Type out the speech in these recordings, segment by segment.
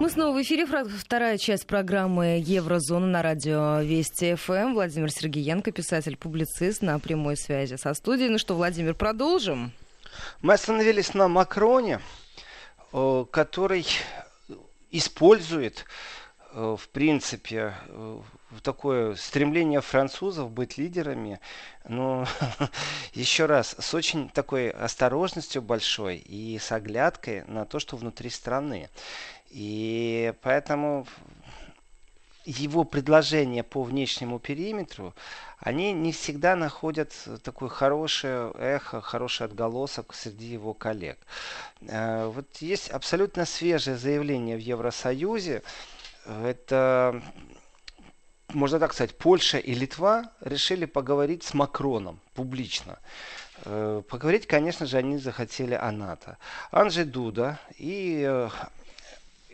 Мы снова в эфире. Вторая часть программы «Еврозона» на радио Вести ФМ. Владимир Сергеенко, писатель-публицист на прямой связи со студией. Ну что, Владимир, продолжим? Мы остановились на Макроне, э, который использует, э, в принципе, э, такое стремление французов быть лидерами, но еще раз, с очень такой осторожностью большой и с оглядкой на то, что внутри страны. И поэтому его предложения по внешнему периметру, они не всегда находят такое хорошее эхо, хороший отголосок среди его коллег. Э, вот есть абсолютно свежее заявление в Евросоюзе. Это, можно так сказать, Польша и Литва решили поговорить с Макроном публично. Э, поговорить, конечно же, они захотели о НАТО. Анджей Дуда и э,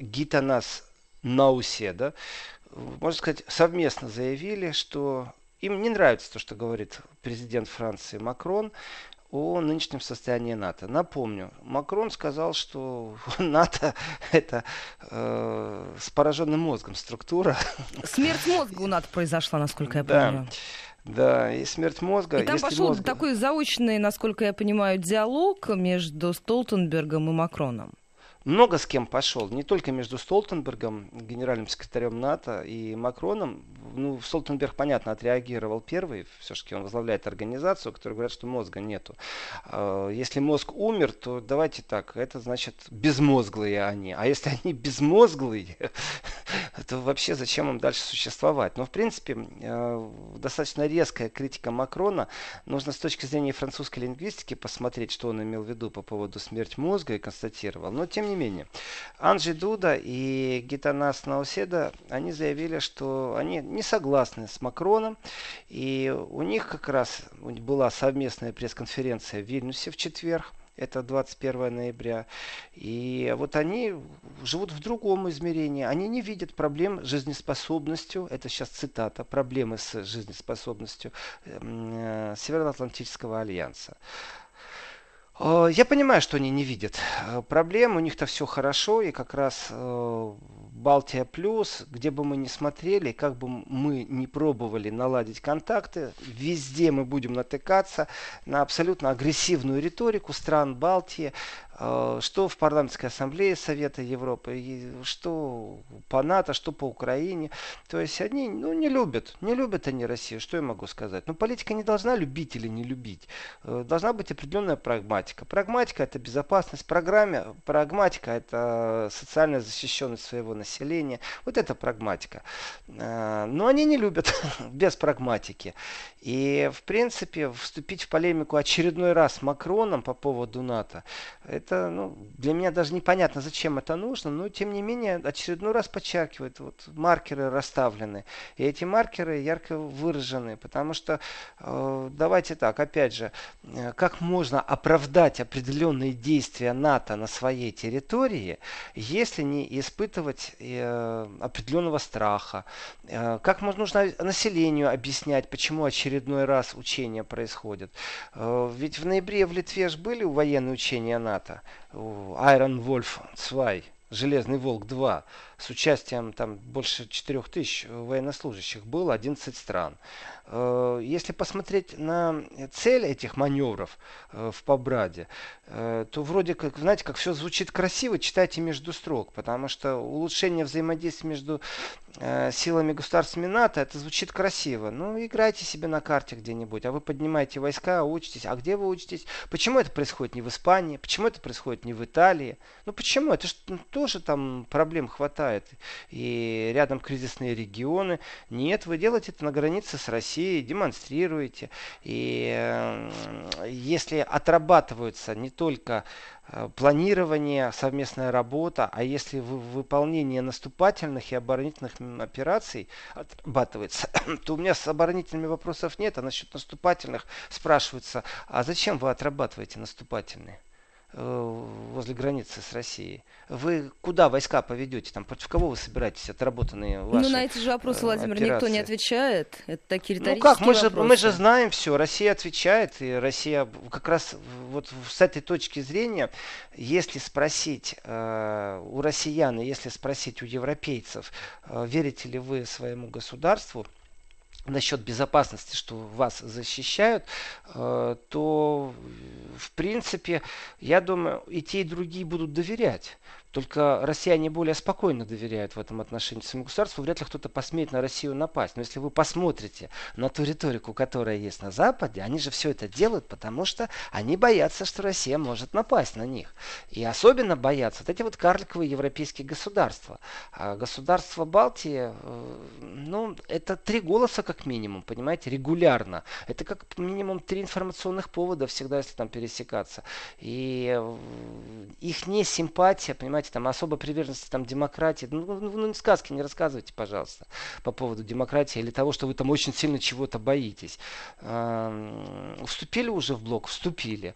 Гитанас Науседа, можно сказать, совместно заявили, что им не нравится то, что говорит президент Франции Макрон о нынешнем состоянии НАТО. Напомню, Макрон сказал, что НАТО это э, с пораженным мозгом структура. Смерть мозга у НАТО произошла, насколько я помню. Да, и смерть мозга. И там пошел мозга... такой заочный, насколько я понимаю, диалог между Столтенбергом и Макроном много с кем пошел, не только между Столтенбергом, генеральным секретарем НАТО и Макроном. Ну, Столтенберг, понятно, отреагировал первый, все-таки он возглавляет организацию, которая говорят, что мозга нету. А, если мозг умер, то давайте так, это значит безмозглые они. А если они безмозглые, то вообще зачем им дальше существовать? Но, в принципе, а, достаточно резкая критика Макрона. Нужно с точки зрения французской лингвистики посмотреть, что он имел в виду по поводу смерти мозга и констатировал. Но, тем не менее, Анджи Дуда и Гитанас Науседа, они заявили, что они не согласны с Макроном. И у них как раз была совместная пресс-конференция в Вильнюсе в четверг. Это 21 ноября. И вот они живут в другом измерении. Они не видят проблем с жизнеспособностью. Это сейчас цитата. Проблемы с жизнеспособностью эм, э, Североатлантического альянса. Э, я понимаю, что они не видят э, проблем, у них-то все хорошо, и как раз Балтия Плюс, где бы мы ни смотрели, как бы мы ни пробовали наладить контакты, везде мы будем натыкаться на абсолютно агрессивную риторику стран Балтии, что в парламентской ассамблее Совета Европы, что по НАТО, что по Украине. То есть они ну, не любят, не любят они Россию, что я могу сказать. Но политика не должна любить или не любить. Э, должна быть определенная прагматика. Прагматика это безопасность, программе, прагматика это социальная защищенность своего населения. Вот это прагматика. Э, но они не любят без прагматики. И в принципе вступить в полемику очередной раз с Макроном по поводу НАТО, это это, ну, для меня даже непонятно, зачем это нужно, но тем не менее очередной раз подчеркивает, вот маркеры расставлены, и эти маркеры ярко выражены, потому что, э, давайте так, опять же, э, как можно оправдать определенные действия НАТО на своей территории, если не испытывать э, определенного страха, э, как нужно населению объяснять, почему очередной раз учения происходят, э, ведь в ноябре в Литве же были военные учения НАТО, Iron Wolf 2, Железный Волк 2, с участием там больше 4000 военнослужащих, было 11 стран. Э, если посмотреть на цель этих маневров э, в Побраде, э, то вроде как, знаете, как все звучит красиво, читайте между строк, потому что улучшение взаимодействия между силами государствами НАТО, это звучит красиво. Ну, играйте себе на карте где-нибудь, а вы поднимаете войска, учитесь. А где вы учитесь? Почему это происходит не в Испании? Почему это происходит не в Италии? Ну, почему? Это же тоже там проблем хватает. И рядом кризисные регионы. Нет, вы делаете это на границе с Россией демонстрируете. И э, если отрабатываются не только э, планирование, совместная работа, а если выполнение наступательных и оборонительных операций отрабатывается, то у меня с оборонительными вопросов нет, а насчет наступательных спрашивается, а зачем вы отрабатываете наступательные? Э, возле границы с Россией. Вы куда войска поведете? Там, против кого вы собираетесь отработанные ну, ваши Ну, на эти же вопросы, Владимир, операции? никто не отвечает. Это такие риторические Ну как, мы же, мы же знаем все, Россия отвечает, и Россия как раз вот с этой точки зрения, если спросить э, у россиян, и если спросить у европейцев, э, верите ли вы своему государству, насчет безопасности, что вас защищают, э, то в принципе, я думаю, и те, и другие будут доверять. Только россияне более спокойно доверяют в этом отношении своему государству. Вряд ли кто-то посмеет на Россию напасть. Но если вы посмотрите на ту риторику, которая есть на Западе, они же все это делают, потому что они боятся, что Россия может напасть на них. И особенно боятся вот эти вот карликовые европейские государства. А государства Балтии, э, ну, это три голоса как минимум, понимаете, регулярно. Это как минимум три информационных повода всегда, если там пересекаться. И э, их не симпатия, понимаете, понимаете, там особо приверженности там демократии. Ну, ну, ну, сказки не рассказывайте, пожалуйста, по поводу демократии или того, что вы там очень сильно чего-то боитесь. Вступили уже в блок? Вступили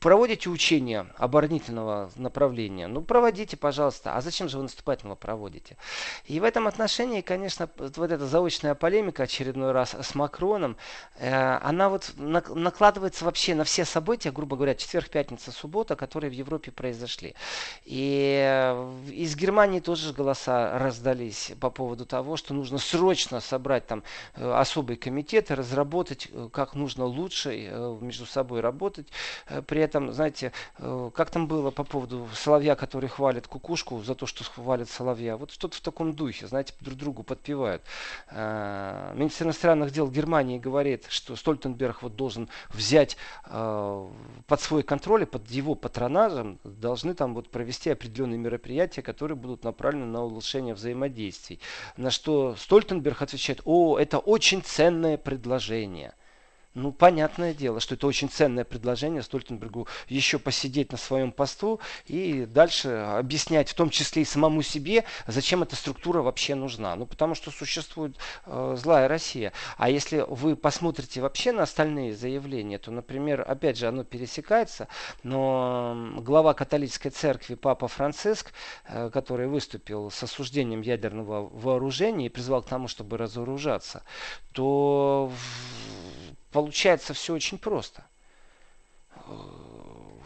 проводите учения оборонительного направления, ну проводите, пожалуйста. А зачем же вы наступательного проводите? И в этом отношении, конечно, вот эта заочная полемика очередной раз с Макроном, э, она вот накладывается вообще на все события, грубо говоря, четверг, пятница, суббота, которые в Европе произошли. И э, из Германии тоже голоса раздались по поводу того, что нужно срочно собрать там э, особый комитет и разработать, э, как нужно лучше между собой работать. При этом, знаете, э, как там было по поводу соловья, который хвалит кукушку за то, что хвалит соловья. Вот что-то в таком духе, знаете, друг другу подпевают. Э, министр иностранных дел Германии говорит, что Стольтенберг вот должен взять э, под свой контроль и под его патронажем должны там вот провести определенные мероприятия, которые будут направлены на улучшение взаимодействий. На что Стольтенберг отвечает, о, это очень ценное предложение. Ну, понятное дело, что это очень ценное предложение Стольтенбергу еще посидеть на своем посту и дальше объяснять, в том числе и самому себе, зачем эта структура вообще нужна. Ну, потому что существует э, злая Россия. А если вы посмотрите вообще на остальные заявления, то, например, опять же, оно пересекается, но глава католической церкви Папа Франциск, э, который выступил с осуждением ядерного вооружения и призвал к тому, чтобы разоружаться, то получается все очень просто.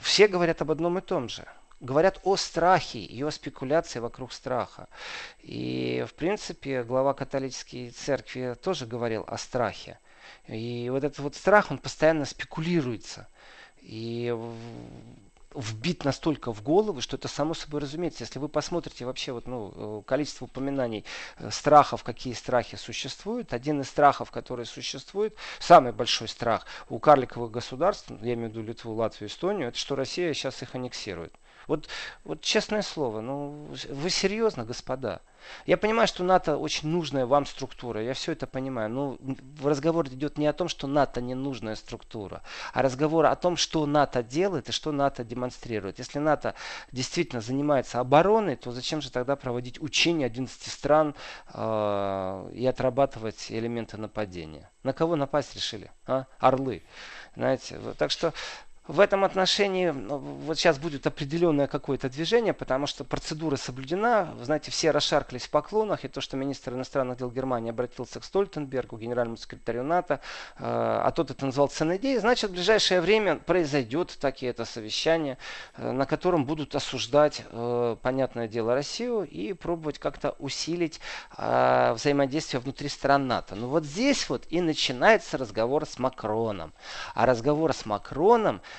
Все говорят об одном и том же. Говорят о страхе и о спекуляции вокруг страха. И, в принципе, глава католической церкви тоже говорил о страхе. И вот этот вот страх, он постоянно спекулируется. И вбит настолько в головы, что это само собой разумеется. Если вы посмотрите вообще вот, ну, э, количество упоминаний э, страхов, какие страхи существуют, один из страхов, который существует, самый большой страх у карликовых государств, я имею в виду Литву, Латвию, Эстонию, это что Россия сейчас их аннексирует. Вот, вот честное слово, ну вы серьезно, господа? Я понимаю, что НАТО очень нужная вам структура, я все это понимаю, но разговор идет не о том, что НАТО не нужная структура, а разговор о том, что НАТО делает и что НАТО демонстрирует. Если НАТО действительно занимается обороной, то зачем же тогда проводить учения 11 стран э, и отрабатывать элементы нападения? На кого напасть решили? А? Орлы. Знаете, так что в этом отношении ну, вот сейчас будет определенное какое-то движение, потому что процедура соблюдена. Вы знаете, все расшаркались в поклонах, и то, что министр иностранных дел Германии обратился к Стольтенбергу, генеральному секретарю НАТО, э, а тот это назвал ценной значит, в ближайшее время произойдет таки это совещание, э, на котором будут осуждать, э, понятное дело, Россию и пробовать как-то усилить взаимодействие внутри стран НАТО. Но вот здесь вот и начинается разговор с Макроном. А разговор с Макроном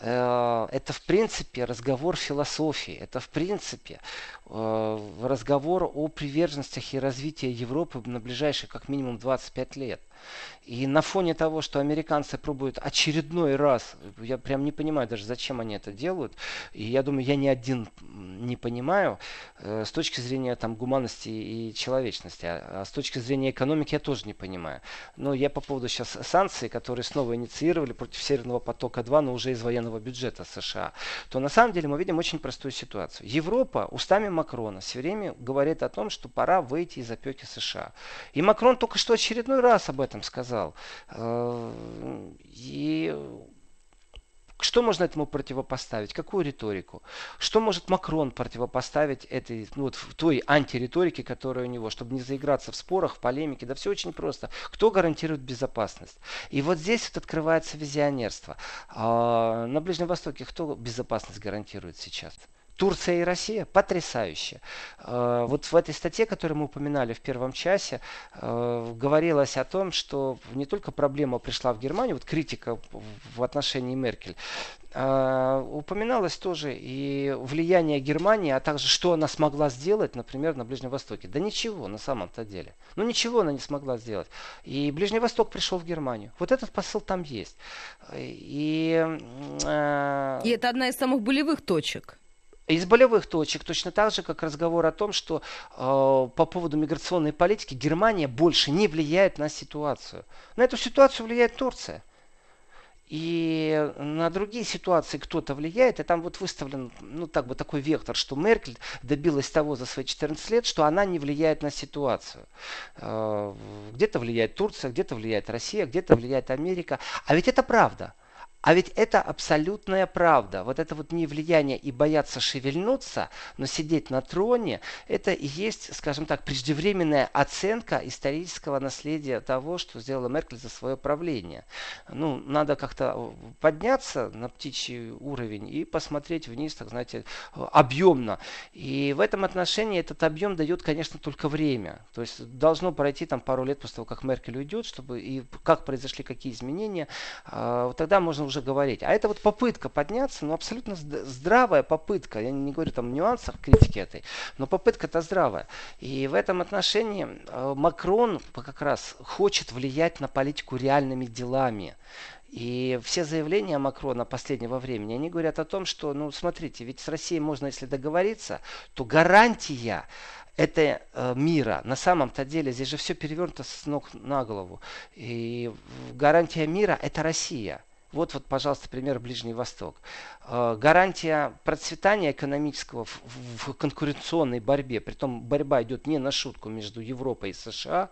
это в принципе разговор философии, это в принципе э, разговор о приверженностях и развитии Европы на ближайшие как минимум 25 лет. И на фоне того, что американцы пробуют очередной раз, я прям не понимаю даже, зачем они это делают, и я думаю, я ни один не понимаю, э, с точки зрения там гуманности и человечности, а, а с точки зрения экономики я тоже не понимаю. Но я по поводу сейчас санкций, которые снова инициировали против Северного потока-2, но уже из военного бюджета США, то на самом деле мы видим очень простую ситуацию. Европа устами Макрона все время говорит о том, что пора выйти из опеки США. И Макрон только что очередной раз об этом сказал. Э, и Что можно этому противопоставить? Какую риторику? Что может Макрон противопоставить этой, ну, вот, той антириторике, которая у него, чтобы не заиграться в спорах, в полемике? Да все очень просто. Кто гарантирует безопасность? И вот здесь вот открывается визионерство. А на Ближнем Востоке кто безопасность гарантирует сейчас? Турция и Россия потрясающе. Э, вот в этой статье, которую мы упоминали в первом часе, э, говорилось о том, что не только проблема пришла в Германию, вот критика в отношении Меркель, э, упоминалось тоже и влияние Германии, а также что она смогла сделать, например, на Ближнем Востоке. Да ничего на самом-то деле. Ну ничего она не смогла сделать. И Ближний Восток пришел в Германию. Вот этот посыл там есть. И, и это одна из самых болевых точек из болевых точек, точно так же, как разговор о том, что э, по поводу миграционной политики Германия больше не влияет на ситуацию. На эту ситуацию влияет Турция. И на другие ситуации кто-то влияет, и там вот выставлен, ну так бы такой вектор, что Меркель добилась того за свои 14 лет, что она не влияет на ситуацию. Э, где-то влияет Турция, где-то влияет Россия, где-то влияет Америка. А ведь это правда. А ведь это абсолютная правда. Вот это вот не влияние и бояться шевельнуться, но сидеть на троне, это и есть, скажем так, преждевременная оценка исторического наследия того, что сделала Меркель за свое правление. Ну, надо как-то подняться на птичий уровень и посмотреть вниз, так знаете, объемно. И в этом отношении этот объем дает, конечно, только время. То есть должно пройти там пару лет после того, как Меркель уйдет, чтобы и как произошли какие изменения, а, тогда можно уже уже говорить. А это вот попытка подняться, ну абсолютно здравая попытка. Я не говорю там нюансах критики этой, но попытка-то здравая. И в этом отношении э, Макрон как раз хочет влиять на политику реальными делами. И все заявления Макрона последнего времени, они говорят о том, что, ну, смотрите, ведь с Россией можно, если договориться, то гарантия это э, мира. На самом-то деле здесь же все перевернуто с ног на голову. И гарантия мира это Россия. Вот, вот, пожалуйста, пример Ближний Восток. Э, гарантия процветания экономического в, конкуренционной борьбе, притом борьба идет не на шутку между Европой и США,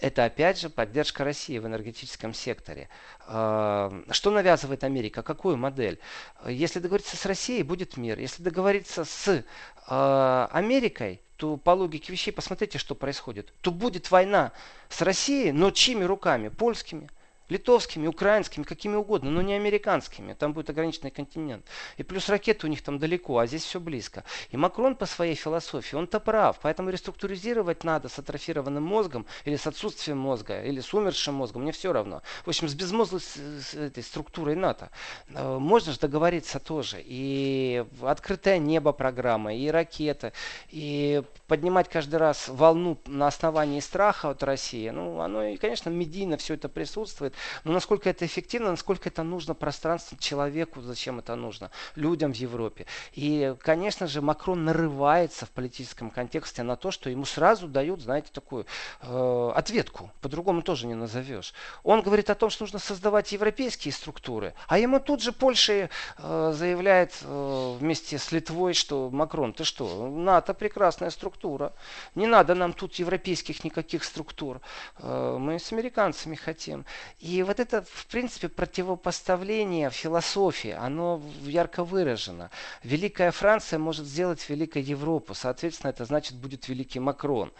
это опять же поддержка России в энергетическом секторе. Э, что навязывает Америка? Какую модель? Если договориться с Россией, будет мир. Если договориться с э, Америкой, то по логике вещей посмотрите, что происходит. То будет война с Россией, но чьими руками? Польскими литовскими, украинскими, какими угодно, но не американскими. Там будет ограниченный континент. И плюс ракеты у них там далеко, а здесь все близко. И Макрон по своей философии, он-то прав. Поэтому реструктуризировать надо с атрофированным мозгом или с отсутствием мозга, или с умершим мозгом, мне все равно. В общем, с безмозглой с, этой структурой НАТО. Э, можно же договориться тоже. И открытое небо программа, и ракеты, и поднимать каждый раз волну на основании страха от России. Ну, оно, и, конечно, медийно все это присутствует. Но насколько это эффективно, насколько это нужно пространству человеку, зачем это нужно, людям в Европе. И, конечно же, Макрон нарывается в политическом контексте на то, что ему сразу дают, знаете, такую э, ответку. По-другому тоже не назовешь. Он говорит о том, что нужно создавать европейские структуры, а ему тут же Польша э, заявляет э, вместе с Литвой, что Макрон, ты что, НАТО прекрасная структура, не надо нам тут европейских никаких структур, э, мы с американцами хотим. И вот это, в принципе, противопоставление философии, оно ярко выражено. Великая Франция может сделать великой Европу, соответственно, это значит будет великий Макрон.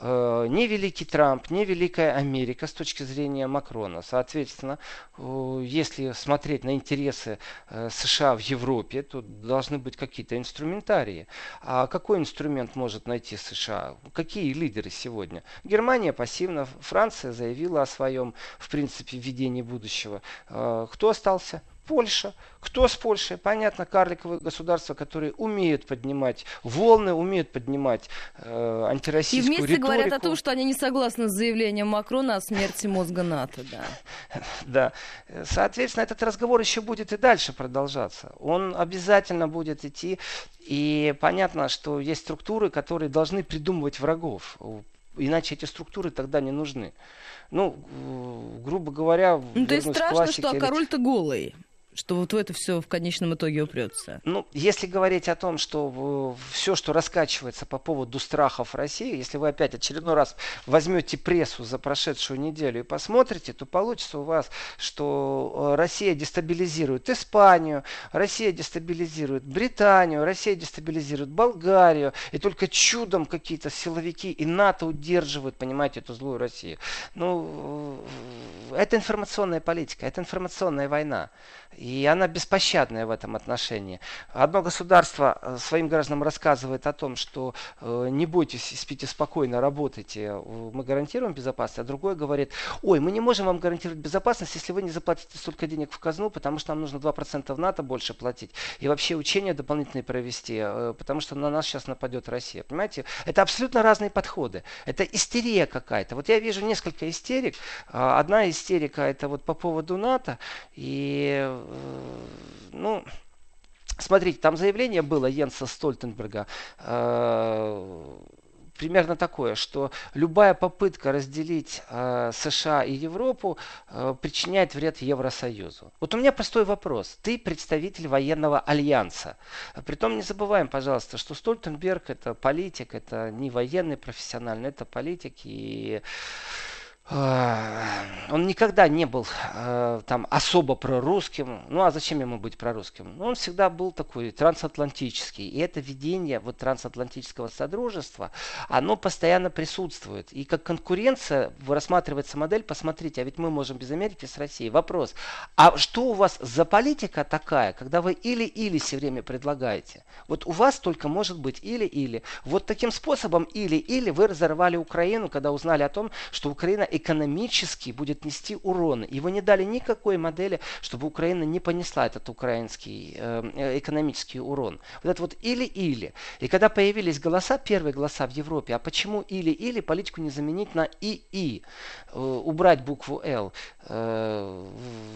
Э, не великий Трамп, не великая Америка с точки зрения Макрона. Соответственно, э, если смотреть на интересы э, США в Европе, то должны быть какие-то инструментарии. А какой инструмент может найти США? Какие лидеры сегодня? Германия пассивно, Франция заявила о своем, в принципе, видении будущего. Кто остался? Польша. Кто с Польшей? Понятно, карликовые государства, которые умеют поднимать волны, умеют поднимать э, антироссийскую И вместе риторику. говорят о том, что они не согласны с заявлением Макрона о смерти мозга НАТО. Да. да. Соответственно, этот разговор еще будет и дальше продолжаться. Он обязательно будет идти. И понятно, что есть структуры, которые должны придумывать врагов. Иначе эти структуры тогда не нужны. Ну, грубо говоря... Ну, то есть страшно, что а король-то голый. Что вот в это все в конечном итоге упрется? Ну, если говорить о том, что все, что раскачивается по поводу страхов России, если вы опять очередной раз возьмете прессу за прошедшую неделю и посмотрите, то получится у вас, что э, Россия дестабилизирует Испанию, Россия дестабилизирует Британию, Россия дестабилизирует Болгарию, и только чудом какие-то силовики и НАТО удерживают, понимаете, эту злую Россию. Ну, это информационная политика, это информационная война. И она беспощадная в этом отношении. Одно государство э, своим гражданам рассказывает о том, что э, не бойтесь, спите спокойно, работайте, мы гарантируем безопасность, а другое говорит, ой, мы не можем вам гарантировать безопасность, если вы не заплатите столько денег в казну, потому что нам нужно 2% в НАТО больше платить. И вообще учения дополнительные провести, э, потому что на нас сейчас нападет Россия. Понимаете, это абсолютно разные подходы. Это истерия какая-то. Вот я вижу несколько истерик. Одна истерика это вот по поводу НАТО. И ну, смотрите, там заявление было Йенса Стольтенберга, э, примерно такое, что любая попытка разделить э, США и Европу э, причиняет вред Евросоюзу. Вот у меня простой вопрос. Ты представитель военного альянса. Притом не забываем, пожалуйста, что Стольтенберг это политик, это не военный профессиональный, это политик и он никогда не был э, там особо прорусским. Ну а зачем ему быть прорусским? Ну, он всегда был такой трансатлантический. И это видение вот трансатлантического содружества, оно постоянно присутствует. И как конкуренция рассматривается модель, посмотрите, а ведь мы можем без Америки с Россией. Вопрос, а что у вас за политика такая, когда вы или-или все время предлагаете? Вот у вас только может быть или-или. Вот таким способом или-или вы разорвали Украину, когда узнали о том, что Украина экономически будет нести урон. Его не дали никакой модели, чтобы Украина не понесла этот украинский э, экономический урон. Вот это вот или-или. И когда появились голоса, первые голоса в Европе, а почему или-или политику не заменить на и-и, э, убрать букву Л э,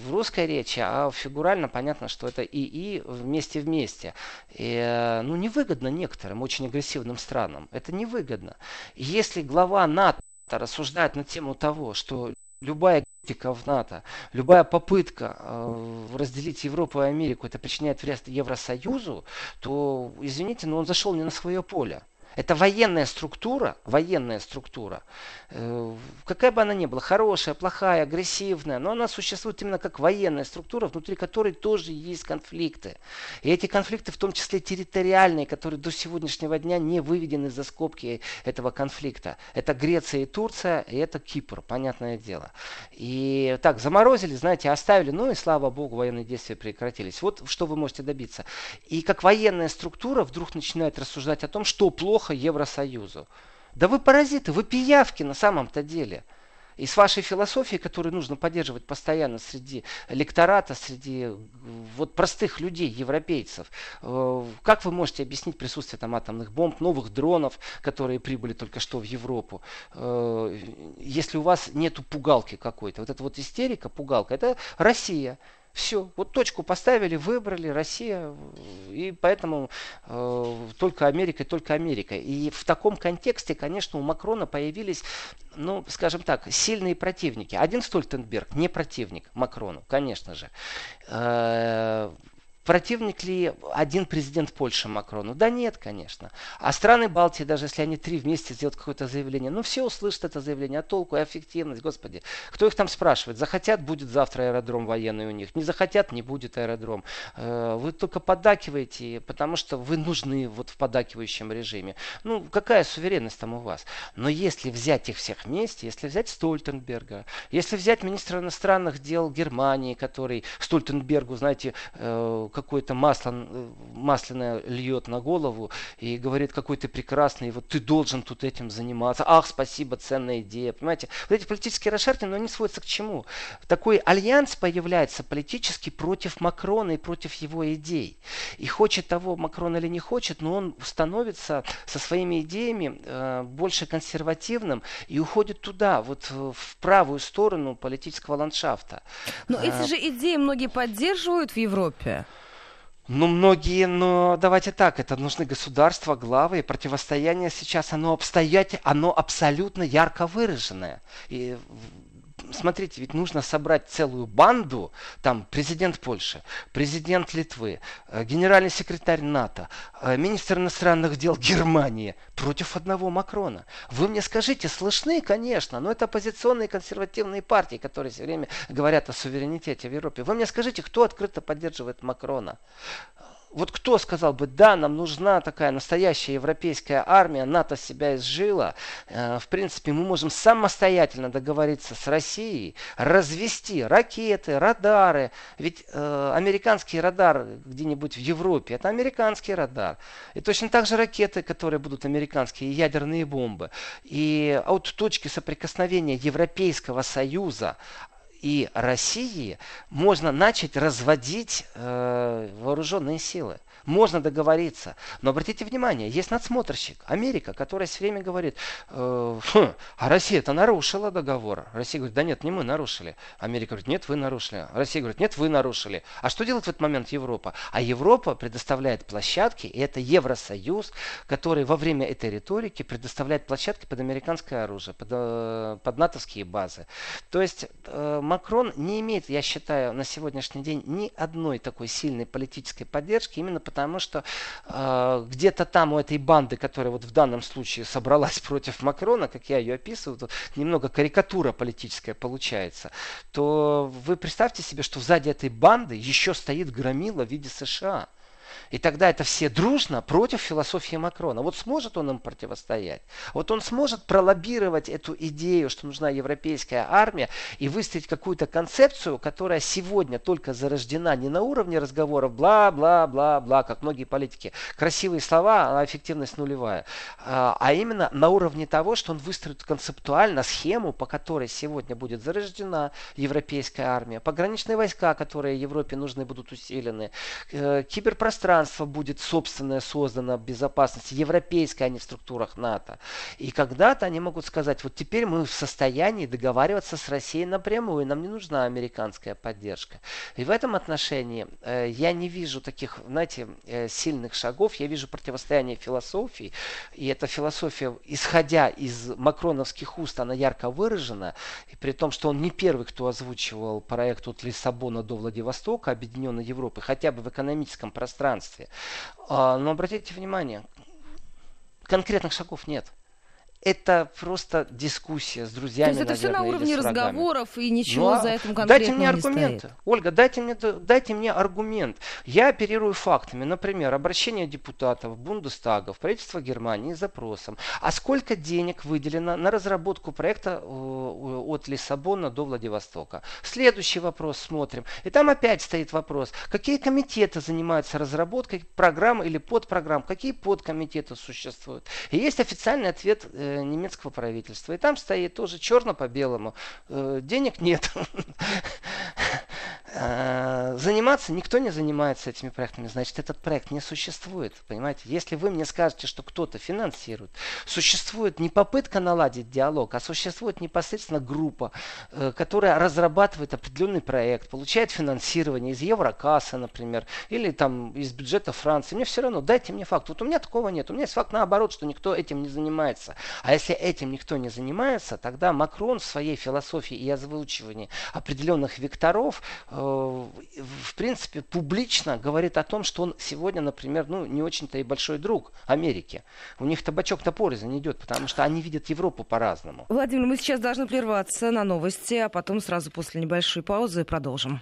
в русской речи, а фигурально понятно, что это и-и вместе-вместе. И, э, ну, невыгодно некоторым очень агрессивным странам. Это невыгодно. Если глава НАТО рассуждать на тему того, что любая критика в НАТО, любая попытка э, разделить Европу и Америку, это причиняет вред Евросоюзу, то, извините, но он зашел не на свое поле. Это военная структура, военная структура, э, какая бы она ни была, хорошая, плохая, агрессивная, но она существует именно как военная структура, внутри которой тоже есть конфликты. И эти конфликты, в том числе территориальные, которые до сегодняшнего дня не выведены за скобки этого конфликта. Это Греция и Турция, и это Кипр, понятное дело. И так, заморозили, знаете, оставили, ну и слава богу, военные действия прекратились. Вот что вы можете добиться. И как военная структура вдруг начинает рассуждать о том, что плохо плохо Евросоюзу. Да вы паразиты, вы пиявки на самом-то деле. И с вашей философией, которую нужно поддерживать постоянно среди электората, среди вот простых людей, европейцев, э, как вы можете объяснить присутствие там атомных бомб, новых дронов, которые прибыли только что в Европу, э, если у вас нету пугалки какой-то? Вот эта вот истерика, пугалка, это Россия. Все, вот точку поставили, выбрали Россия, и поэтому э, только Америка, только Америка. И в таком контексте, конечно, у Макрона появились, ну, скажем так, сильные противники. Один Стольтенберг не противник Макрону, конечно же. Э, Противник ли один президент Польши Макрону? Да нет, конечно. А страны Балтии, даже если они три вместе сделают какое-то заявление, ну все услышат это заявление, а толку и эффективность, господи. Кто их там спрашивает? Захотят, будет завтра аэродром военный у них. Не захотят, не будет аэродром. Э, вы только поддакиваете, потому что вы нужны вот в поддакивающем режиме. Ну, какая суверенность там у вас? Но если взять их всех вместе, если взять Стольтенберга, если взять министра иностранных дел Германии, который Стольтенбергу, знаете, э, какое-то масло масляное льет на голову и говорит, какой ты прекрасный, вот ты должен тут этим заниматься. Ах, спасибо, ценная идея. Понимаете, вот эти политические расшарки, но они сводятся к чему? Такой альянс появляется политически против Макрона и против его идей. И хочет того Макрон или не хочет, но он становится со своими идеями э, больше консервативным и уходит туда, вот в правую сторону политического ландшафта. Но эти а... же идеи многие поддерживают в Европе. Ну, многие, но давайте так, это нужны государства, главы, и противостояние сейчас, оно обстоятельно, оно абсолютно ярко выраженное. И смотрите, ведь нужно собрать целую банду, там президент Польши, президент Литвы, э, генеральный секретарь НАТО, э, министр иностранных дел Германии против одного Макрона. Вы мне скажите, слышны, конечно, но это оппозиционные консервативные партии, которые все время говорят о суверенитете в Европе. Вы мне скажите, кто открыто поддерживает Макрона? Вот кто сказал бы, да, нам нужна такая настоящая европейская армия, НАТО себя изжила, э, в принципе, мы можем самостоятельно договориться с Россией, развести ракеты, радары, ведь э, американский радар где-нибудь в Европе, это американский радар, и точно так же ракеты, которые будут американские, ядерные бомбы, и от точки соприкосновения Европейского Союза и России можно начать разводить э, вооруженные силы. Можно договориться. Но обратите внимание, есть надсмотрщик, Америка, которая все время говорит, э, хм, а Россия-то нарушила договор. Россия говорит, да нет, не мы нарушили. Америка говорит, нет, вы нарушили. Россия говорит, нет, вы нарушили. А что делает в этот момент Европа? А Европа предоставляет площадки, и это Евросоюз, который во время этой риторики предоставляет площадки под американское оружие, под, э, под натовские базы. То есть э, Макрон не имеет, я считаю, на сегодняшний день ни одной такой сильной политической поддержки, именно потому что э, где-то там у этой банды, которая вот в данном случае собралась против Макрона, как я ее описываю, тут немного карикатура политическая получается, то вы представьте себе, что сзади этой банды еще стоит громила в виде США. И тогда это все дружно против философии Макрона. Вот сможет он им противостоять? Вот он сможет пролоббировать эту идею, что нужна европейская армия и выстроить какую-то концепцию, которая сегодня только зарождена не на уровне разговоров бла-бла-бла-бла, как многие политики. Красивые слова, а эффективность нулевая. А, а именно на уровне того, что он выстроит концептуально схему, по которой сегодня будет зарождена европейская армия, пограничные войска, которые Европе нужны будут усилены, э, киберпространство, пространство будет собственное создано безопасности, европейское, а не в структурах НАТО. И когда-то они могут сказать, вот теперь мы в состоянии договариваться с Россией напрямую, нам не нужна американская поддержка. И в этом отношении э, я не вижу таких, знаете, э, сильных шагов, я вижу противостояние философии, и эта философия, исходя из макроновских уст, она ярко выражена, и при том, что он не первый, кто озвучивал проект от Лиссабона до Владивостока, Объединенной Европы, хотя бы в экономическом пространстве, следствия. А, но обратите внимание, конкретных шагов нет это просто дискуссия с друзьями. То есть это наверное, все на уровне разговоров и ничего ну, а за этим конкретно Дайте мне аргументы. Стоит. Ольга, дайте мне, дайте мне аргумент. Я оперирую фактами. Например, обращение депутатов Бундестага в правительство Германии с запросом. А сколько денег выделено на разработку проекта э, от Лиссабона до Владивостока? Следующий вопрос смотрим. И там опять стоит вопрос. Какие комитеты занимаются разработкой программ или подпрограмм? Какие подкомитеты существуют? И есть официальный ответ э, немецкого правительства. И там стоит тоже черно по белому. Э, денег нет. Заниматься никто не занимается этими проектами, значит, этот проект не существует. Понимаете? Если вы мне скажете, что кто-то финансирует, существует не попытка наладить диалог, а существует непосредственно группа, э, которая разрабатывает определенный проект, получает финансирование из Еврокассы, например, или там из бюджета Франции. Мне все равно, дайте мне факт. Вот у меня такого нет. У меня есть факт наоборот, что никто этим не занимается. А если этим никто не занимается, тогда Макрон в своей философии и озвучивании определенных векторов э, в принципе публично говорит о том, что он сегодня, например, ну не очень-то и большой друг Америки. У них табачок на порознь идет, потому что они видят Европу по-разному. Владимир, мы сейчас должны прерваться на новости, а потом сразу после небольшой паузы продолжим.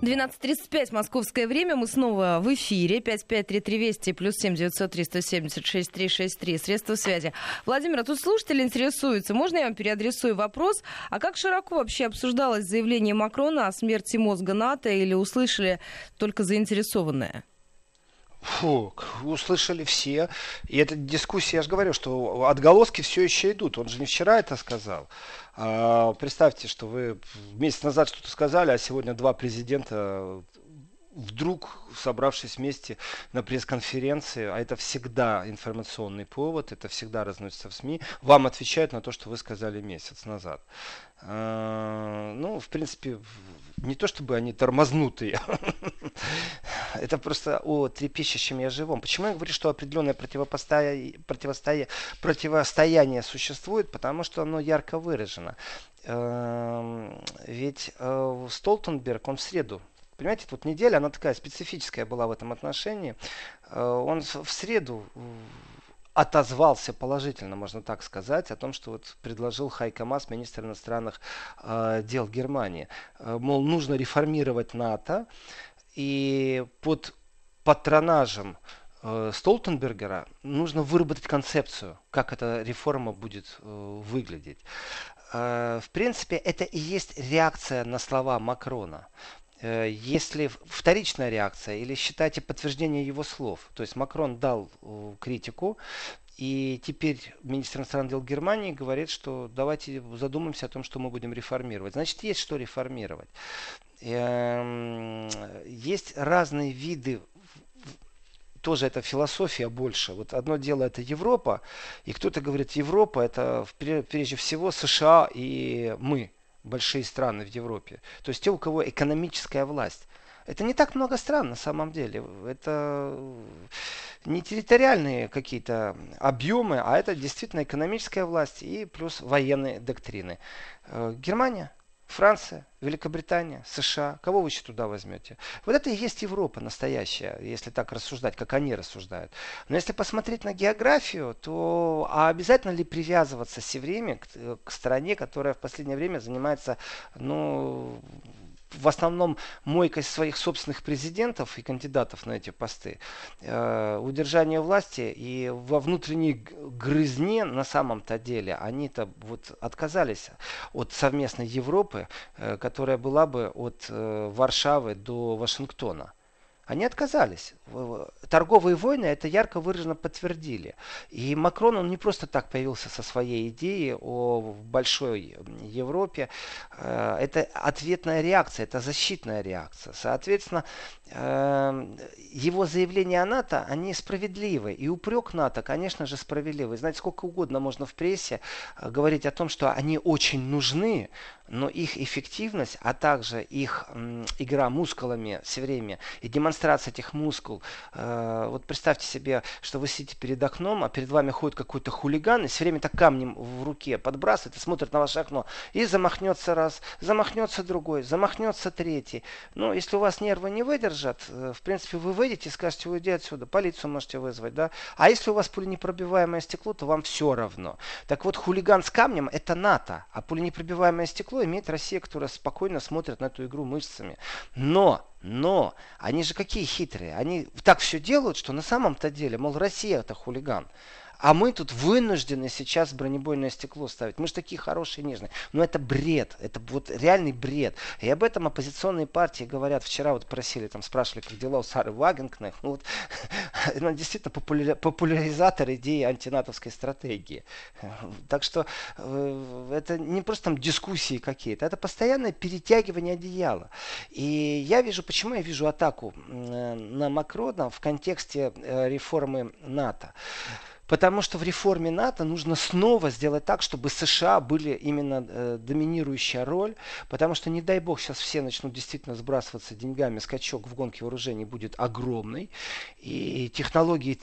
12.35 московское время. Мы снова в эфире. 553320 плюс 7 903 170 6363. Средства связи. Владимир, а тут слушатели интересуются. Можно я вам переадресую вопрос? А как широко вообще обсуждалось заявление Макрона о смерти мозга НАТО или услышали только заинтересованные? Фу, услышали все. И эта дискуссия, я же говорю, что отголоски все еще идут. Он же не вчера это сказал. А, представьте, что вы месяц назад что-то сказали, а сегодня два президента вдруг собравшись вместе на пресс-конференции, а это всегда информационный повод, это всегда разносится в СМИ, вам отвечают на то, что вы сказали месяц назад. А, ну, в принципе, не то чтобы они тормознутые, это просто о трепещущем я живом. Почему я говорю, что определенное противостояние, существует? Потому что оно ярко выражено. Эм, ведь э, Столтенберг, он в среду Понимаете, вот неделя, она такая специфическая была в этом отношении. Э, он в среду отозвался положительно, можно так сказать, о том, что вот предложил Хайка Мас, министр иностранных э, дел Германии. Э, мол, нужно реформировать НАТО, и под патронажем Столтенбергера нужно выработать концепцию, как эта реформа будет выглядеть. В принципе, это и есть реакция на слова Макрона. Э, если вторичная реакция или считайте подтверждение его слов, то есть Макрон дал э, критику, и теперь министр иностранных дел Германии говорит, что давайте задумаемся о том, что мы будем реформировать. Значит, есть что реформировать. Эм, есть разные виды тоже это философия больше. Вот одно дело это Европа, и кто-то говорит, Европа это прежде всего США и мы большие страны в Европе. То есть те, у кого экономическая власть. Это не так много стран на самом деле. Это не территориальные какие-то объемы, а это действительно экономическая власть и плюс военные доктрины. Э, Германия Франция, Великобритания, США. Кого вы еще туда возьмете? Вот это и есть Европа настоящая, если так рассуждать, как они рассуждают. Но если посмотреть на географию, то а обязательно ли привязываться все время к, к стране, которая в последнее время занимается ну, в основном мойкой своих собственных президентов и кандидатов на эти посты, э, удержание власти и во внутренней грызне на самом-то деле они-то вот отказались от совместной Европы, э, которая была бы от э, Варшавы до Вашингтона. Они отказались. Торговые войны это ярко выраженно подтвердили. И Макрон, он не просто так появился со своей идеей о большой Европе. Э, это ответная реакция, это защитная реакция. Соответственно, э, его заявления о НАТО, они справедливы. И упрек НАТО, конечно же, справедливый. Знаете, сколько угодно можно в прессе э, говорить о том, что они очень нужны, но их эффективность, а также их игра мускулами все время и демонстрация этих мускул. Э, вот представьте себе, что вы сидите перед окном, а перед вами ходит какой-то хулиган и все время так камнем в руке подбрасывает и смотрит на ваше окно. И замахнется раз, замахнется другой, замахнется третий. Ну, если у вас нервы не выдержат, э, в принципе, вы выйдете и скажете, уйди отсюда, полицию можете вызвать, да. А если у вас пуленепробиваемое стекло, то вам все равно. Так вот, хулиган с камнем это НАТО, а пуленепробиваемое стекло число имеет Россия, которая спокойно смотрит на эту игру мышцами. Но, но, они же какие хитрые. Они так все делают, что на самом-то деле, мол, Россия это хулиган. А мы тут вынуждены сейчас бронебойное стекло ставить. Мы же такие хорошие, нежные. Но это бред. Это вот реальный бред. И об этом оппозиционные партии говорят. Вчера вот просили, там спрашивали, как дела у Сары Вагенкнех. Ну вот, она действительно популя... популяризатор идеи антинатовской стратегии. Так что э, это не просто там дискуссии какие-то. Это постоянное перетягивание одеяла. И я вижу, почему я вижу атаку на Макрона в контексте э, реформы НАТО. Потому что в реформе НАТО нужно снова сделать так, чтобы США были именно э, доминирующая роль. Потому что, не дай бог, сейчас все начнут действительно сбрасываться деньгами, скачок в гонке вооружений будет огромный. И технологии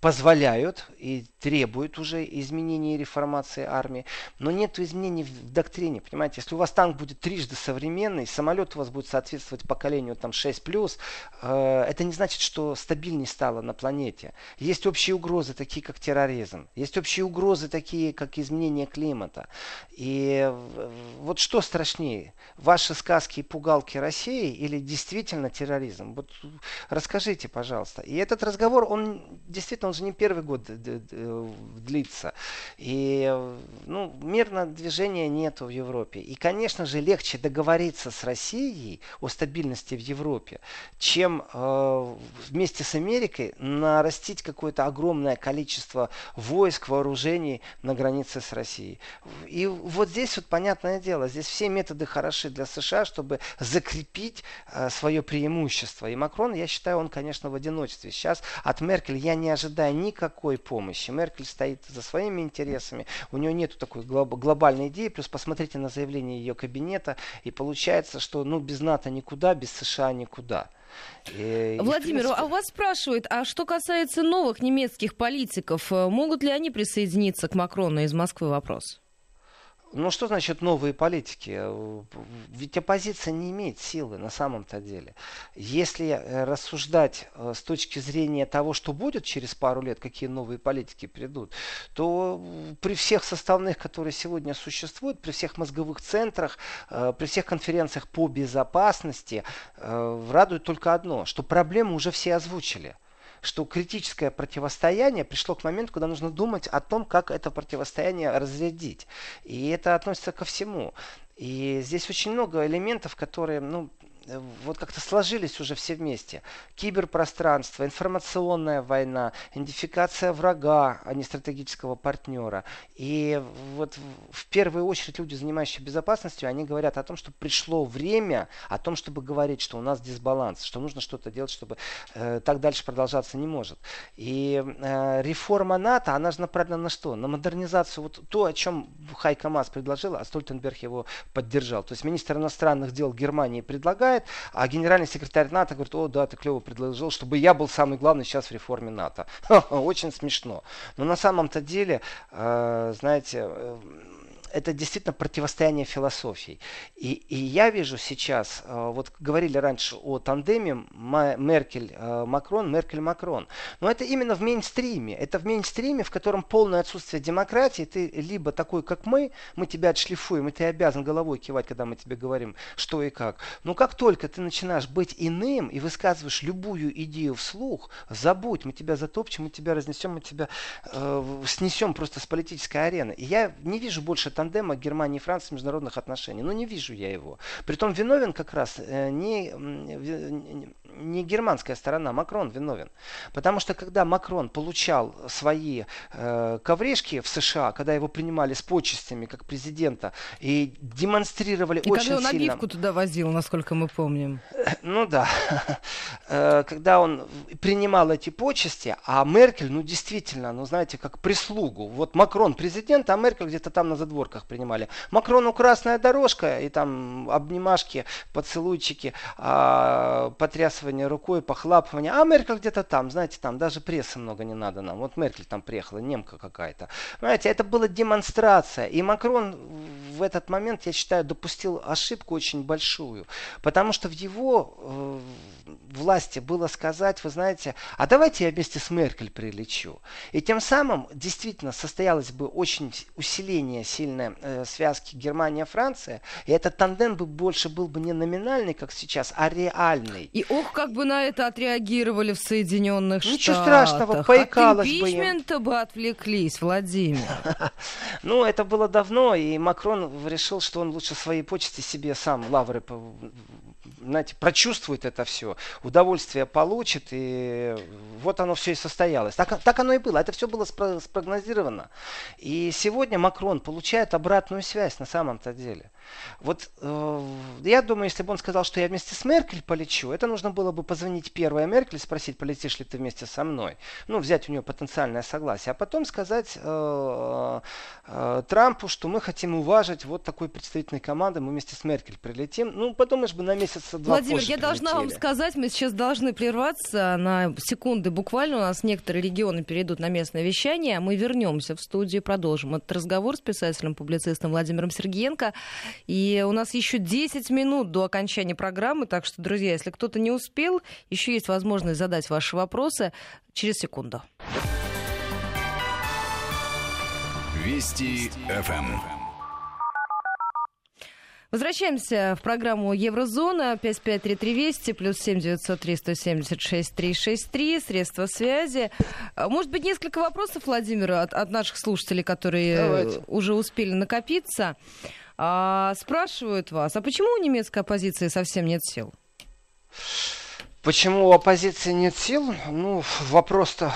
позволяют и требуют уже изменения и реформации армии. Но нет изменений в доктрине. Понимаете, если у вас танк будет трижды современный, самолет у вас будет соответствовать поколению там 6+, э, это не значит, что стабильнее стало на планете. Есть общие угрозы, такие как терроризм. Есть общие угрозы, такие как изменение климата. И вот что страшнее? Ваши сказки и пугалки России или действительно терроризм? Вот расскажите, пожалуйста. И этот разговор, он действительно, он же не первый год длится. И ну, мирного движения нету в Европе. И, конечно же, легче договориться с Россией о стабильности в Европе, чем э, вместе с Америкой нарастить какое-то огромное количество количество войск, вооружений на границе с Россией. И вот здесь вот понятное дело, здесь все методы хороши для США, чтобы закрепить э, свое преимущество. И Макрон, я считаю, он, конечно, в одиночестве. Сейчас от Меркель я не ожидаю никакой помощи. Меркель стоит за своими интересами, у нее нет такой глоб- глобальной идеи, плюс посмотрите на заявление ее кабинета, и получается, что ну, без НАТО никуда, без США никуда. И, Владимир, принципе... а вас спрашивают, а что касается новых немецких политиков, э, могут ли они присоединиться к Макрону из Москвы? Вопрос. Ну что значит новые политики? Ведь оппозиция не имеет силы на самом-то деле. Если э, рассуждать э, с точки зрения того, что будет через пару лет, какие новые политики придут, то при всех составных, которые сегодня существуют, при всех мозговых центрах, э, при всех конференциях по безопасности, радует только одно, что проблемы уже все озвучили – что критическое противостояние пришло к моменту, когда нужно думать о том, как это противостояние разрядить. И это относится ко всему. И здесь очень много элементов, которые, ну, вот как-то сложились уже все вместе. Киберпространство, информационная война, идентификация врага, а не стратегического партнера. И вот в первую очередь люди, занимающие безопасностью, они говорят о том, что пришло время, о том, чтобы говорить, что у нас дисбаланс, что нужно что-то делать, чтобы э, так дальше продолжаться не может. И э, реформа НАТО, она же направлена на что? На модернизацию. Вот то, о чем Хайка Мас предложил, а Стольтенберг его поддержал. То есть министр иностранных дел Германии предлагает, предлагает, а генеральный секретарь НАТО говорит, о, да, ты клево предложил, чтобы я был самый главный сейчас в реформе НАТО. Очень смешно. Но на самом-то деле, э, знаете, э, это действительно противостояние философий. И, и я вижу сейчас, э, вот говорили раньше о тандеме Меркель-Макрон, э, Меркель-Макрон. Но это именно в мейнстриме. Это в мейнстриме, в котором полное отсутствие демократии. Ты либо такой, как мы, мы тебя отшлифуем, и ты обязан головой кивать, когда мы тебе говорим, что и как. Но как только ты начинаешь быть иным и высказываешь любую идею вслух, забудь, мы тебя затопчем, мы тебя разнесем, мы тебя э, снесем просто с политической арены. И я не вижу больше тандема Германии и Франции международных отношениях. Но не вижу я его. Притом виновен как раз э, не, не германская сторона, Макрон виновен. Потому что когда Макрон получал свои э, коврешки в США, когда его принимали с почестями как президента и демонстрировали и очень когда он сильно... набивку туда возил, насколько мы помним. Ну да. Э, когда он принимал эти почести, а Меркель, ну действительно, ну знаете, как прислугу. Вот Макрон президент, а Меркель где-то там на задворках принимали. Макрону красная дорожка, и там обнимашки, поцелуйчики, а, потрясывание рукой, похлапывание. А Меркель где-то там, знаете, там даже прессы много не надо нам. Вот Меркель там приехала, немка какая-то. Знаете, это была демонстрация. И Макрон в этот момент, я считаю, допустил ошибку очень большую. Потому что в его э, власти было сказать, вы знаете, а давайте я вместе с Меркель прилечу. И тем самым действительно состоялось бы очень усиление сильной э, связки Германия-Франция. И этот тандем бы больше был бы не номинальный, как сейчас, а реальный. И ох, как бы на это отреагировали в Соединенных Штатах. Ничего страшного, поикалось бы им. бы отвлеклись, Владимир. Ну, это было давно, и Макрон решил, что он лучше свои почести себе сам лавры знаете, прочувствует это все, удовольствие получит, и вот оно все и состоялось. Так, так оно и было, это все было спрогнозировано. И сегодня Макрон получает обратную связь на самом-то деле. Вот э, я думаю, если бы он сказал, что я вместе с Меркель полечу, это нужно было бы позвонить первой Меркель, спросить, полетишь ли ты вместе со мной. Ну, взять у нее потенциальное согласие. А потом сказать э, э, Трампу, что мы хотим уважить вот такой представительной команды, мы вместе с Меркель прилетим. Ну, подумаешь бы, на месяц два Владимир, я должна вам сказать, мы сейчас должны прерваться на секунды буквально. У нас некоторые регионы перейдут на местное вещание. Мы вернемся в студию, продолжим этот разговор с писателем-публицистом Владимиром Сергеенко. И у нас еще 10 минут до окончания программы, так что, друзья, если кто-то не успел, еще есть возможность задать ваши вопросы через секунду. Вести ФМ. Возвращаемся в программу Еврозона. 553320 плюс 7903 176 363. Средства связи. Может быть, несколько вопросов, Владимир, от, от наших слушателей, которые Давайте. уже успели накопиться. А, спрашивают вас, а почему у немецкой оппозиции совсем нет сил? Почему у оппозиции нет сил? Ну, вопрос-то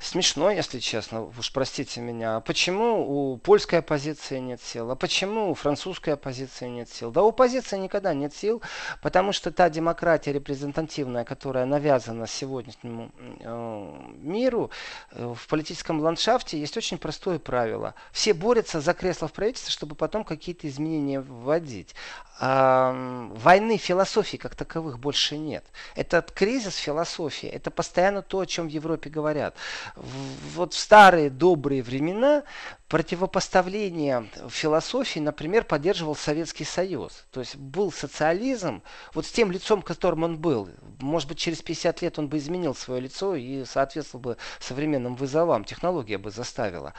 смешно, если честно, уж простите меня. А почему у польской оппозиции нет сил? А почему у французской оппозиции нет сил? Да у оппозиции никогда нет сил, потому что та демократия репрезентативная, которая навязана сегодняшнему э, миру, э, в политическом ландшафте есть очень простое правило. Все борются за кресло в правительстве, чтобы потом какие-то изменения вводить. А, войны философии как таковых больше нет. Этот кризис философии, это постоянно то, о чем в Европе говорят вот в старые добрые времена противопоставление философии, например, поддерживал Советский Союз. То есть был социализм, вот с тем лицом, которым он был. Может быть, через 50 лет он бы изменил свое лицо и соответствовал бы современным вызовам. Технология бы заставила.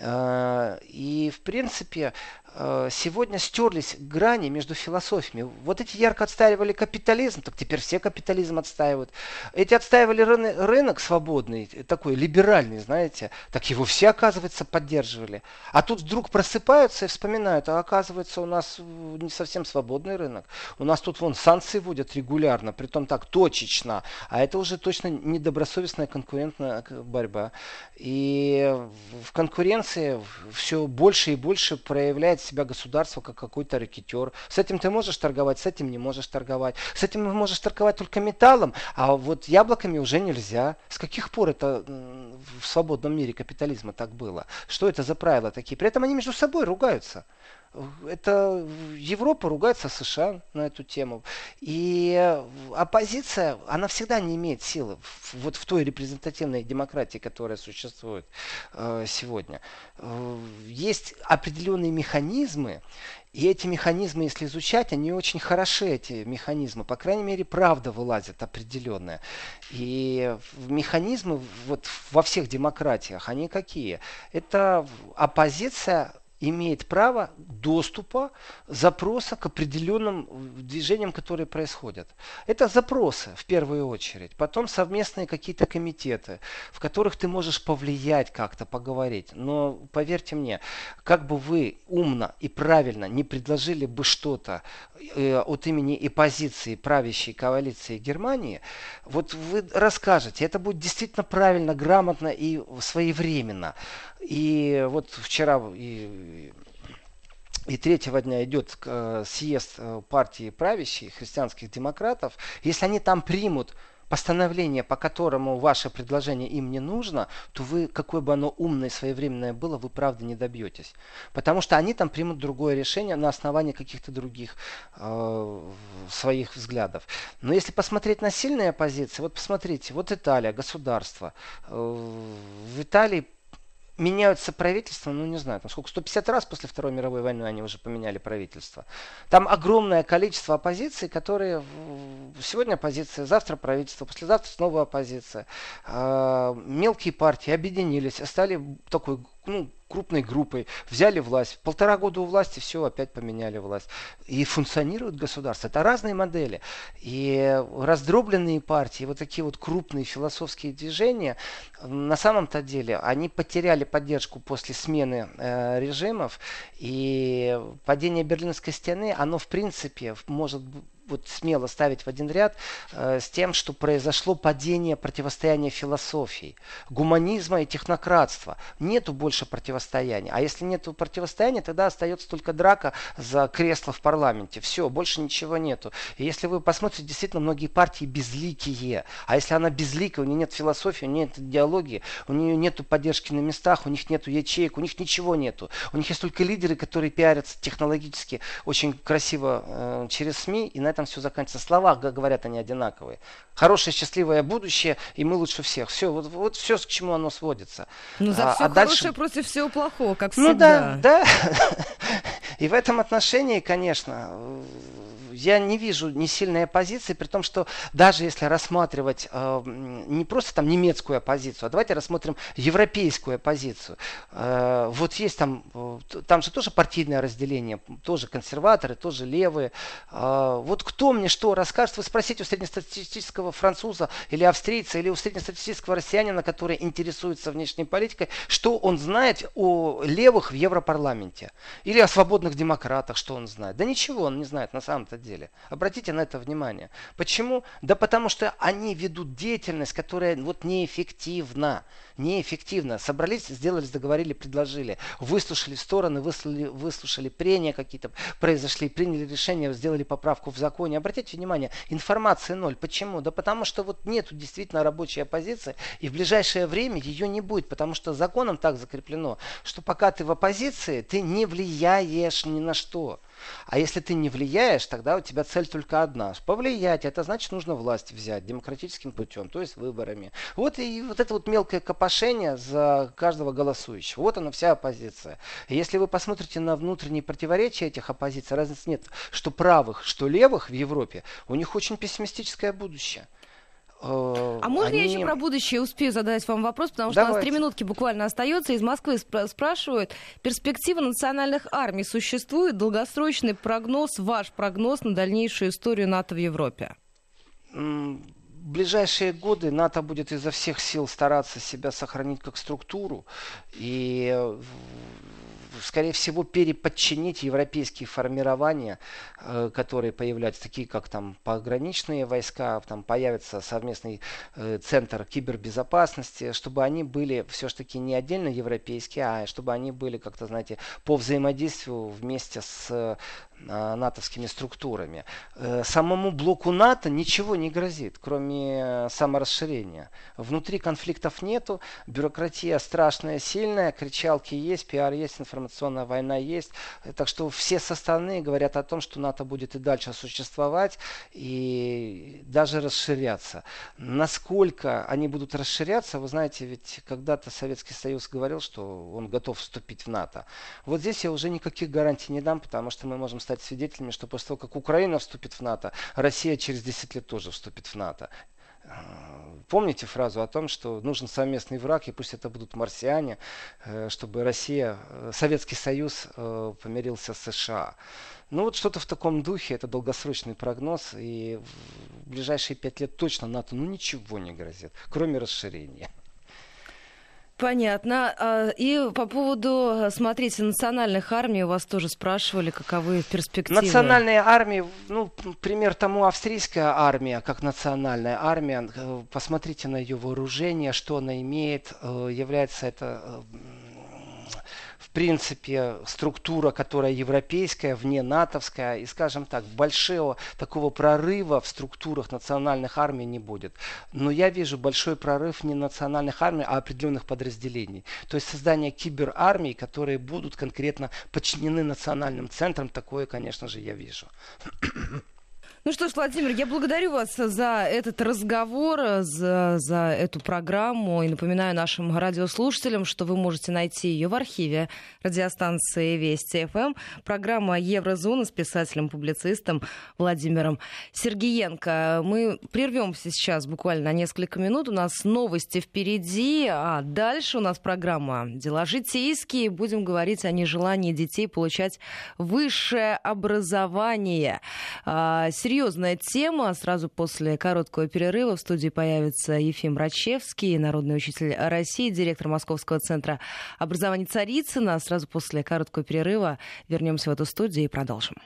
Э, и, в принципе, Э, сегодня стерлись грани между философиями. Вот эти ярко отстаивали капитализм, так теперь все капитализм отстаивают. Эти отстаивали рынок, рынок свободный, такой либеральный, знаете, так его все, оказывается, поддерживали. А тут вдруг просыпаются и вспоминают, а оказывается у нас не совсем свободный рынок. У нас тут вон санкции вводят регулярно, притом так точечно, а это уже точно недобросовестная конкурентная борьба. И в конкуренции все больше и больше проявляется себя государство как какой-то рэкетер. С этим ты можешь торговать, с этим не можешь торговать. С этим можешь торговать только металлом, а вот яблоками уже нельзя. С каких пор это в свободном мире капитализма так было? Что это за правила такие? При этом они между собой ругаются. Это Европа ругается США на эту тему. И оппозиция, она всегда не имеет силы вот в той репрезентативной демократии, которая существует э, сегодня. Э, есть определенные механизмы, и эти механизмы, если изучать, они очень хороши, эти механизмы. По крайней мере, правда вылазит определенная. И механизмы вот во всех демократиях, они какие? Это оппозиция имеет право доступа, запроса к определенным движениям, которые происходят. Это запросы в первую очередь. Потом совместные какие-то комитеты, в которых ты можешь повлиять как-то, поговорить. Но поверьте мне, как бы вы умно и правильно не предложили бы что-то э, от имени и позиции правящей коалиции Германии, вот вы расскажете, это будет действительно правильно, грамотно и своевременно. И вот вчера и, и третьего дня идет э, съезд э, партии правящей, христианских демократов. Если они там примут постановление, по которому ваше предложение им не нужно, то вы, какое бы оно умное и своевременное было, вы правда не добьетесь. Потому что они там примут другое решение на основании каких-то других э, своих взглядов. Но если посмотреть на сильные оппозиции, вот посмотрите, вот Италия, государство. Э, в Италии меняются правительства, ну не знаю, там сколько, 150 раз после Второй мировой войны они уже поменяли правительство. Там огромное количество оппозиций, которые сегодня оппозиция, завтра правительство, послезавтра снова оппозиция. А, мелкие партии объединились, стали такой ну, крупной группой, взяли власть, полтора года у власти, все, опять поменяли власть. И функционирует государство. Это разные модели. И раздробленные партии, вот такие вот крупные философские движения, на самом-то деле, они потеряли поддержку после смены э, режимов. И падение Берлинской стены, оно в принципе может вот смело ставить в один ряд э, с тем, что произошло падение противостояния философий, гуманизма и технократства. Нету больше противостояния. А если нету противостояния, тогда остается только драка за кресло в парламенте. Все, больше ничего нету. И если вы посмотрите, действительно многие партии безликие. А если она безликая, у нее нет философии, у нее нет идеологии, у нее нету поддержки на местах, у них нету ячеек, у них ничего нету. У них есть только лидеры, которые пиарятся технологически очень красиво э, через СМИ, и на этом все заканчивается. Слова говорят они одинаковые. Хорошее, счастливое будущее, и мы лучше всех. Все, вот, вот все, к чему оно сводится. Ну, за а, все а хорошее дальше... против всего плохого, как всегда. Ну да, да. И в этом отношении, конечно, я не вижу ни сильной оппозиции, при том, что даже если рассматривать э, не просто там немецкую оппозицию, а давайте рассмотрим европейскую оппозицию. Э, вот есть там, э, там же тоже партийное разделение, тоже консерваторы, тоже левые. Э, вот кто мне что расскажет, вы спросите у среднестатистического француза или австрийца, или у среднестатистического россиянина, который интересуется внешней политикой, что он знает о левых в Европарламенте. Или о свободных демократах, что он знает. Да ничего он не знает на самом-то деле деле. Обратите на это внимание. Почему? Да потому что они ведут деятельность, которая вот неэффективна. Неэффективна. Собрались, сделали, договорили, предложили. Выслушали стороны, выслушали, выслушали прения какие-то, произошли, приняли решение, сделали поправку в законе. Обратите внимание, информации ноль. Почему? Да потому что вот нету действительно рабочей оппозиции, и в ближайшее время ее не будет, потому что законом так закреплено, что пока ты в оппозиции, ты не влияешь ни на что. А если ты не влияешь, тогда у тебя цель только одна. Повлиять, это значит нужно власть взять демократическим путем, то есть выборами. Вот и вот это вот мелкое копошение за каждого голосующего. Вот она вся оппозиция. если вы посмотрите на внутренние противоречия этих оппозиций, разницы нет, что правых, что левых в Европе, у них очень пессимистическое будущее. Э, а можно они... я еще про будущее успею задать вам вопрос, потому что Давайте. у нас три минутки буквально остается. Из Москвы спра- спрашивают, перспектива национальных армий существует? Долгосрочный прогноз, ваш прогноз на дальнейшую историю НАТО в Европе? В ближайшие годы НАТО будет изо всех сил стараться себя сохранить как структуру. И скорее всего, переподчинить европейские формирования, э, которые появляются, такие как там пограничные войска, там появится совместный э, центр кибербезопасности, чтобы они были все-таки не отдельно европейские, а чтобы они были как-то, знаете, по взаимодействию вместе с натовскими структурами. Э, самому блоку НАТО ничего не грозит, кроме саморасширения. Внутри конфликтов нету, бюрократия страшная, сильная, кричалки есть, пиар есть, информационная война есть. Так что все со стороны говорят о том, что НАТО будет и дальше существовать и даже расширяться. Насколько они будут расширяться, вы знаете, ведь когда-то Советский Союз говорил, что он готов вступить в НАТО. Вот здесь я уже никаких гарантий не дам, потому что мы можем стать свидетелями, что после того, как Украина вступит в НАТО, Россия через 10 лет тоже вступит в НАТО. Помните фразу о том, что нужен совместный враг, и пусть это будут марсиане, э, чтобы Россия, э, Советский Союз э, помирился с США. Ну вот что-то в таком духе, это долгосрочный прогноз, и в ближайшие пять лет точно НАТО ну ничего не грозит, кроме расширения. Понятно. А, и по поводу, смотрите, национальных армий у вас тоже спрашивали, каковы перспективы? Национальные армии, ну, пример тому австрийская армия, как национальная армия. Э, посмотрите на ее вооружение, что она имеет. Э, является это э, принципе, структура, которая европейская, вне натовская, и, скажем так, большого такого прорыва в структурах национальных армий не будет. Но я вижу большой прорыв не национальных армий, а определенных подразделений. То есть создание киберармий, которые будут конкретно подчинены национальным центрам, такое, конечно же, я вижу. Ну что ж, Владимир, я благодарю вас за этот разговор, за, за эту программу. И напоминаю нашим радиослушателям, что вы можете найти ее в архиве радиостанции Вести ФМ. Программа Еврозона с писателем-публицистом Владимиром Сергеенко. Мы прервемся сейчас буквально на несколько минут. У нас новости впереди, а дальше у нас программа «Дела житейские». Будем говорить о нежелании детей получать высшее образование. А, серьезная тема. Сразу после короткого перерыва в студии появится Ефим Рачевский, народный учитель России, директор Московского центра образования Царицына. Сразу после короткого перерыва вернемся в эту студию и продолжим.